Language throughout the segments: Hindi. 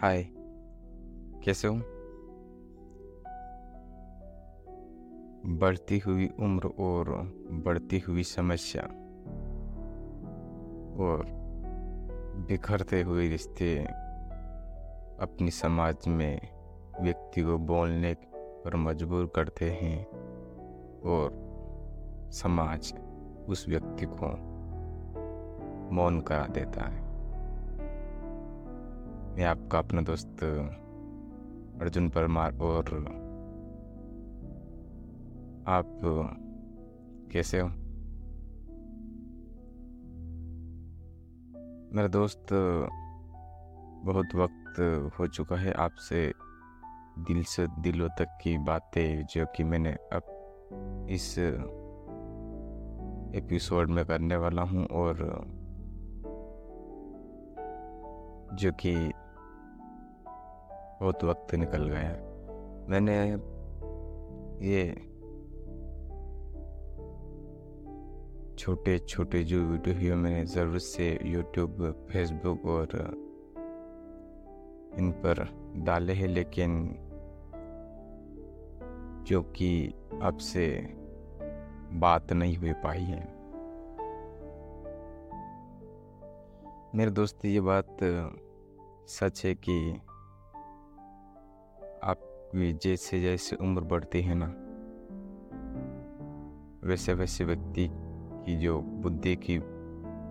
हाय कैसे हो? बढ़ती हुई उम्र और बढ़ती हुई समस्या और बिखरते हुए रिश्ते अपनी समाज में व्यक्ति को बोलने पर मजबूर करते हैं और समाज उस व्यक्ति को मौन करा देता है। मैं आपका अपना दोस्त अर्जुन परमार और आप कैसे हो? मेरा दोस्त बहुत वक्त हो चुका है आपसे दिल से दिलों तक की बातें जो कि मैंने अब इस एपिसोड में करने वाला हूँ और जो कि बहुत वक्त निकल गया मैंने ये छोटे छोटे जो वीडियो मैंने ज़रूरत से यूट्यूब फेसबुक और इन पर डाले हैं, लेकिन जो कि आपसे बात नहीं हुई पाई है। मेरे दोस्त, ये बात सच है कि आप जैसे जैसे उम्र बढ़ती है ना, वैसे वैसे व्यक्ति की जो बुद्धि की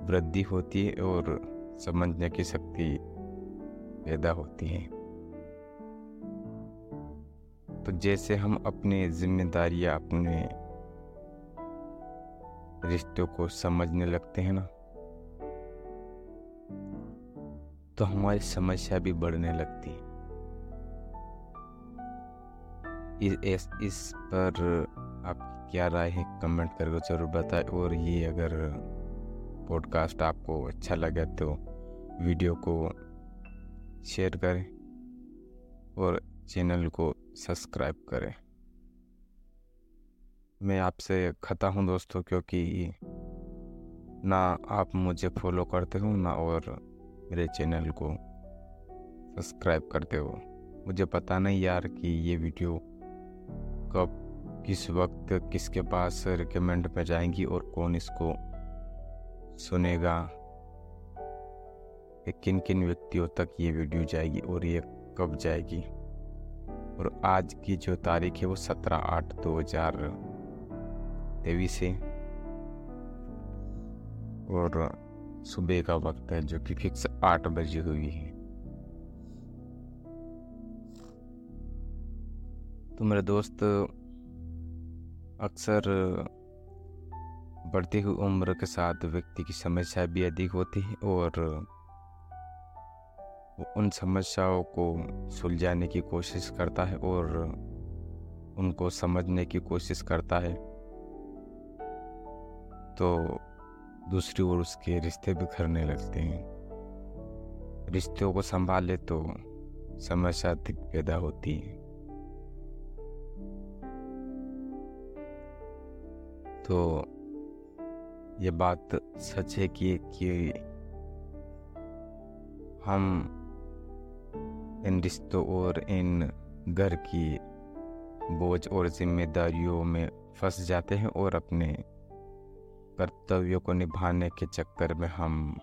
वृद्धि होती है और समझने की शक्ति पैदा होती है। तो जैसे हम अपनी जिम्मेदारियाँ अपने रिश्तों को समझने लगते हैं ना तो हमारी समस्या भी बढ़ने लगती है। इस, इस पर आप क्या राय है कमेंट करके ज़रूर बताएँ। और ये अगर पॉडकास्ट आपको अच्छा लगे तो वीडियो को शेयर करें और चैनल को सब्सक्राइब करें। मैं आपसे खता हूँ दोस्तों क्योंकि ना आप मुझे फॉलो करते हो ना और मेरे चैनल को सब्सक्राइब करते हो। मुझे पता नहीं यार कि ये वीडियो कब, किस वक्त, किसके पास रिकमेंड में जाएँगी और कौन इसको सुनेगा? किन किन व्यक्तियों तक ये वीडियो जाएगी और ये कब जाएगी? और आज की जो तारीख है वो सत्रह आठ दो हज़ार तेईस है। और सुबह का वक्त है जो कि फिक्स आठ बजे हुई है। तो मेरे दोस्त अक्सर बढ़ती हुई उम्र के साथ व्यक्ति की समस्या भी अधिक होती है और उन समस्याओं को सुलझाने की कोशिश करता है और उनको समझने की कोशिश करता है। तो दूसरी ओर उसके रिश्ते बिखरने लगते हैं। रिश्तों को संभाले तो समस्या अधिक पैदा होती है। तो ये बात सच है कि कि हम इन रिश्तों और इन घर की बोझ और जिम्मेदारियों में फंस जाते हैं और अपने कर्तव्यों को निभाने के चक्कर में हम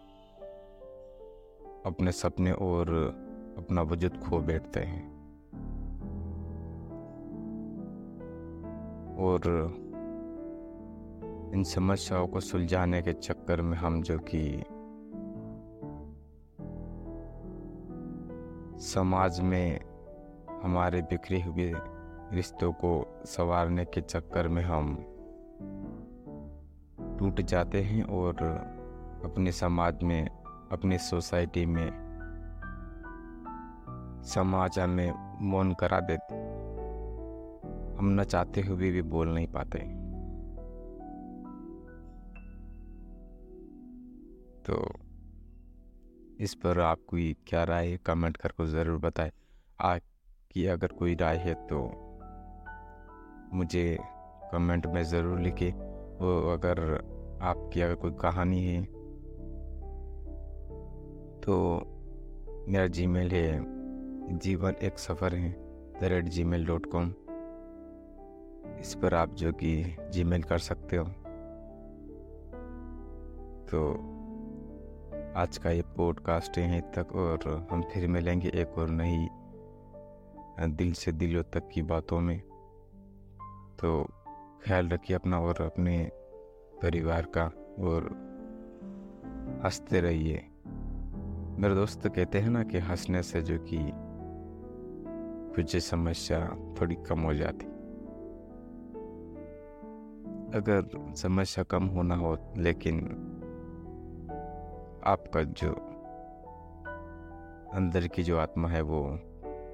अपने सपने और अपना वजूद खो बैठते हैं। और इन समस्याओं को सुलझाने के चक्कर में हम जो कि समाज में हमारे बिखरे हुए रिश्तों को संवारने के चक्कर में हम टूट जाते हैं और अपने समाज में, अपनी सोसाइटी में, समाज हमें मौन करा देते हम न चाहते हुए भी बोल नहीं पाते। तो इस पर आपकी क्या राय है? कमेंट करके ज़रूर बताएँ। आपकी अगर कोई राय है तो मुझे कमेंट में ज़रूर लिखे। वो अगर आपकी अगर कोई कहानी है तो मेरा जीमेल है। जीवन एक सफ़र है, the rate Gmail dot com. इस पर आप जो कि जी मेल कर सकते हो। तो आज का ये पॉडकास्ट यहीं तक और हम फिर मिलेंगे एक और नई दिल से दिलों तक की बातों में। तो ख्याल रखिए अपना और अपने परिवार का और हँसते रहिए। मेरे दोस्त कहते हैं ना कि हंसने से जो कि कुछ समस्या थोड़ी कम हो जाती। अगर समस्या कम होना हो लेकिन आपका जो अंदर की जो आत्मा है वो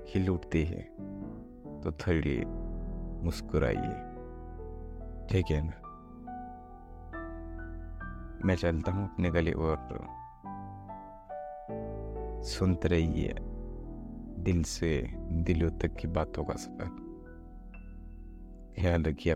खिल उठती है तो थोड़ी मुस्कुराइए। ठीक है ना मैं चलता हूँ अपने गले और सुनते रहिए दिल से दिलों तक की बातों का सफ़र। ख्याल रखिए